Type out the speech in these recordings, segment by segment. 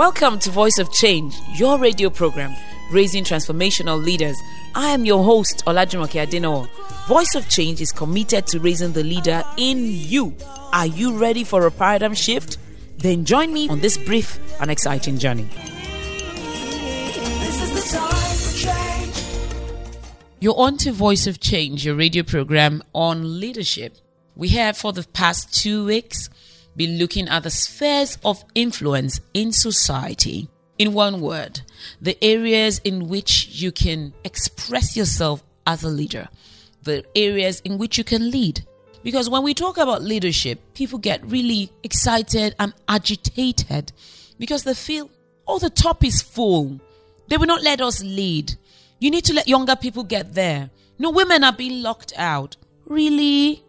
Welcome to Voice of Change, your radio program raising transformational leaders. I am your host, Olajumoke Adeno. Voice of Change is committed to raising the leader in you. Are you ready for a paradigm shift? Then join me on this brief and exciting journey. You're on to Voice of Change, your radio program on leadership. We have for the past two weeks been looking at the spheres of influence in society. In one word, the areas in which you can express yourself as a leader, the areas in which you can lead. Because when we talk about leadership, people get really excited and agitated because they feel, oh, the top is full. They will not let us lead. You need to let younger people get there. No, women are being locked out. Really?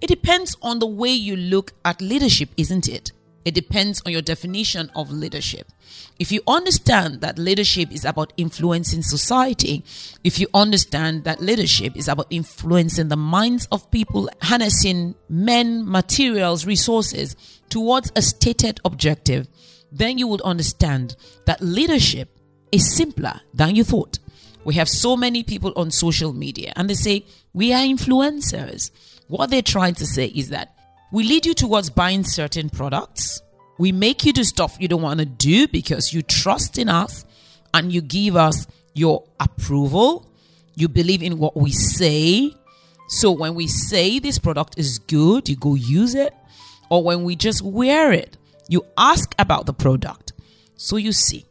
It depends on the way you look at leadership, isn't it? It depends on your definition of leadership. If you understand that leadership is about influencing society, if you understand that leadership is about influencing the minds of people, harnessing men, materials, resources towards a stated objective, then you will understand that leadership is simpler than you thought. We have so many people on social media and they say, we are influencers. What they're trying to say is that we lead you towards buying certain products. We make you do stuff you don't want to do because you trust in us and you give us your approval. You believe in what we say. So when we say this product is good, you go use it. Or when we just wear it, you ask about the product. So you see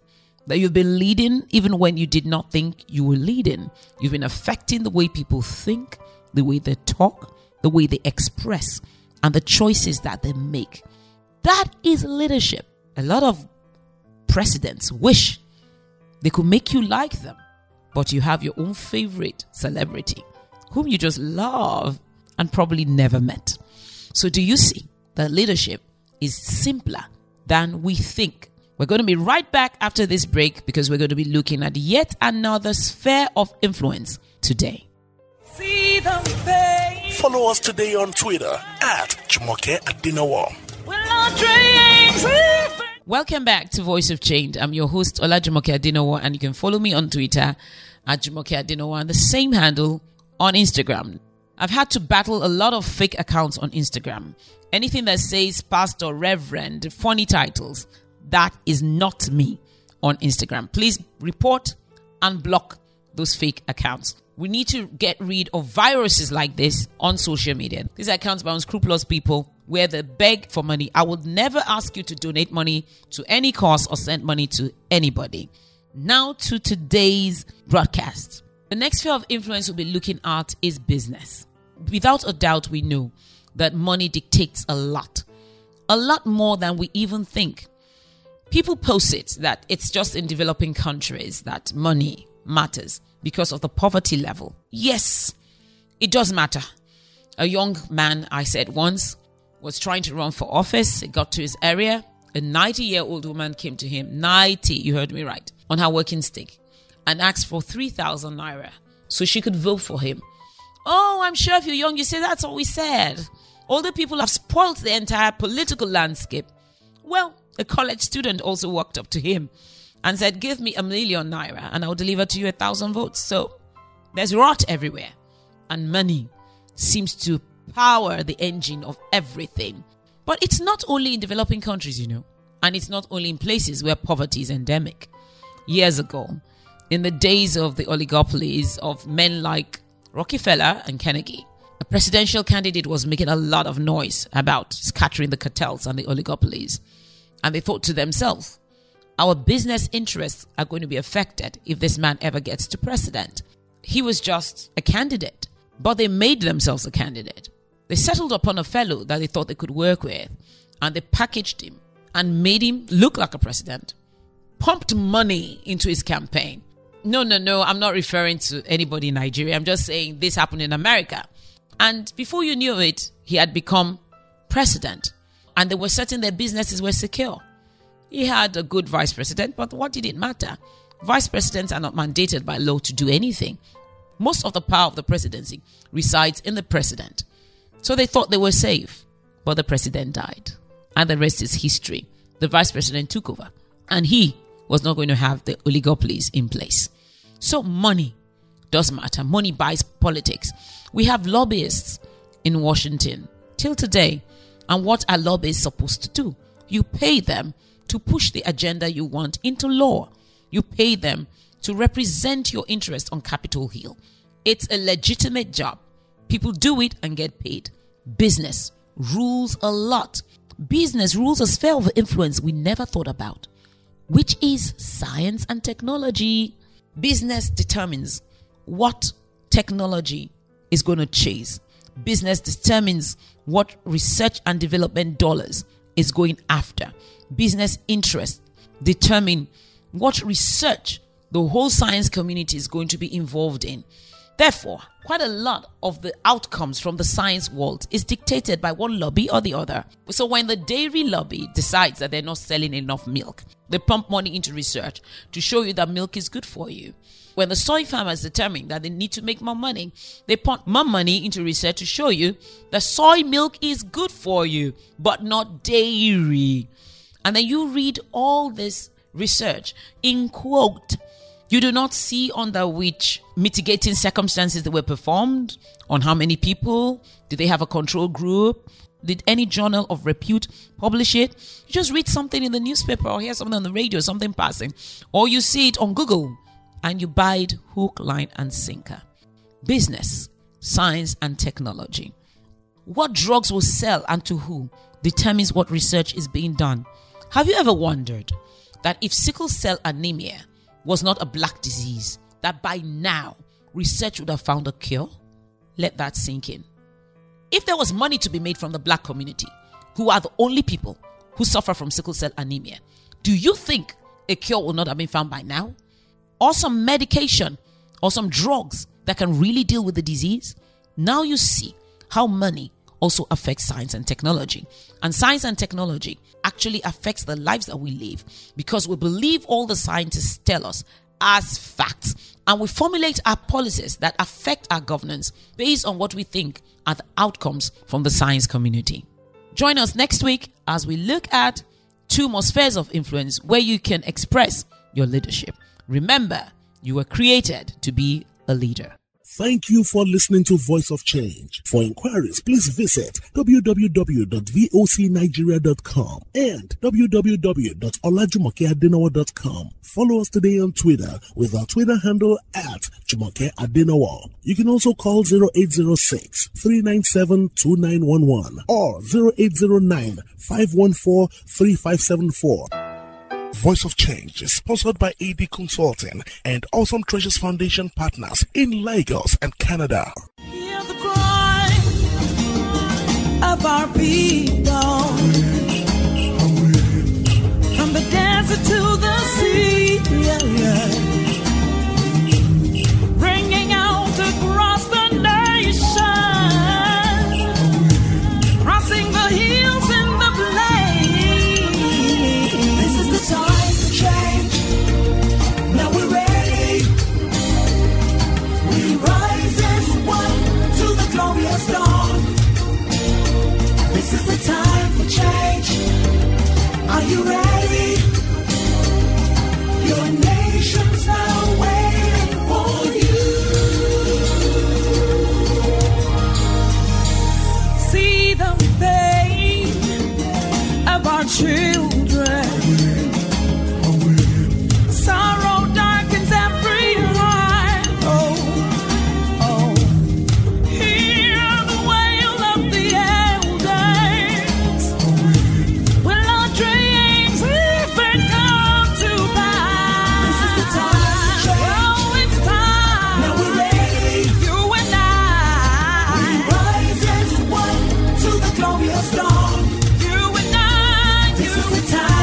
that you've been leading even when you did not think you were leading. You've been affecting the way people think, the way they talk, the way they express, and the choices that they make. That is leadership. A lot of presidents wish they could make you like them, but you have your own favorite celebrity whom you just love and probably never met. So, do you see that leadership is simpler than we think? We're going to be right back after this break because we're going to be looking at yet another sphere of influence today. See them Follow us today on Twitter at Jumoke Adenowo. Welcome back to Voice of Change. I'm your host, Olajumoke Adenowo, and you can follow me on Twitter at Jumoke Adenowo and the same handle on Instagram. I've had to battle a lot of fake accounts on Instagram. Anything that says pastor, reverend, funny titles, that is not me on Instagram. Please report and block those fake accounts. We need to get rid of viruses like this on social media. These accounts by unscrupulous people where they beg for money. I would never ask you to donate money to any cause or send money to anybody. Now to today's broadcast. The next sphere of influence we'll be looking at is business. Without a doubt, we know that money dictates a lot, a lot more than we even think. People post it that it's just in developing countries that money matters because of the poverty level. Yes, it does matter. A young man, I said once, was trying to run for office. He got to his area. A 90 year old woman came to him, 90, you heard me right, on her working stick, and asked for 3,000 naira so she could vote for him. Oh, I'm sure if you're young, you say that's what we said. Older people have spoilt the entire political landscape. Well, a college student also walked up to him and said, Give me a million naira and I'll deliver to you a thousand votes. So there's rot everywhere. And money seems to power the engine of everything. But it's not only in developing countries, you know, and it's not only in places where poverty is endemic. Years ago, in the days of the oligopolies of men like Rockefeller and Carnegie, a presidential candidate was making a lot of noise about scattering the cartels and the oligopolies. And they thought to themselves, our business interests are going to be affected if this man ever gets to president. He was just a candidate, but they made themselves a candidate. They settled upon a fellow that they thought they could work with, and they packaged him and made him look like a president, pumped money into his campaign. No, no, no, I'm not referring to anybody in Nigeria. I'm just saying this happened in America. And before you knew it, he had become president, and they were certain their businesses were secure. He had a good vice president, but what did it matter? Vice presidents are not mandated by law to do anything. Most of the power of the presidency resides in the president. So they thought they were safe, but the president died. And the rest is history. The vice president took over. And he was not going to have the oligopolies in place. So money does matter. Money buys politics. We have lobbyists in Washington till today. And what are lobbyists supposed to do? You pay them to push the agenda you want into law. You pay them to represent your interest on Capitol Hill. It's a legitimate job. People do it and get paid. Business rules a lot. Business rules a sphere of influence we never thought about, which is science and technology. Business determines what technology is going to chase. Business determines what research and development dollars is going after. Business interests determine what research the whole science community is going to be involved in. Therefore, quite a lot of the outcomes from the science world is dictated by one lobby or the other. So when the dairy lobby decides that they're not selling enough milk, they pump money into research to show you that milk is good for you. When the soy farmers determine that they need to make more money, they pump more money into research to show you that soy milk is good for you, but not dairy. And then you read all this research in quote you do not see under which mitigating circumstances they were performed, on how many people, did they have a control group, did any journal of repute publish it? You just read something in the newspaper or hear something on the radio, something passing, or you see it on Google and you buy it hook, line, and sinker. Business, science, and technology. What drugs will sell and to who determines what research is being done. Have you ever wondered that if sickle cell anemia was not a black disease, that by now research would have found a cure? Let that sink in. If there was money to be made from the black community, who are the only people who suffer from sickle cell anemia, do you think a cure will not have been found by now? Or some medication or some drugs that can really deal with the disease? Now you see how money also affects science and technology. And science and technology actually affects the lives that we live because we believe all the scientists tell us as facts and we formulate our policies that affect our governance based on what we think are the outcomes from the science community. Join us next week as we look at two more spheres of influence where you can express your leadership. Remember, you were created to be a leader. Thank you for listening to Voice of Change. For inquiries, please visit www.vocnigeria.com and www.olajumokeadenowo.com. Follow us today on Twitter with our Twitter handle at Jumoke. You can also call 0806 397 2911 or 0809 514 3574. Voice of Change is sponsored by AD Consulting and Awesome Treasures Foundation partners in Lagos and Canada. Hear the cry of our people the time.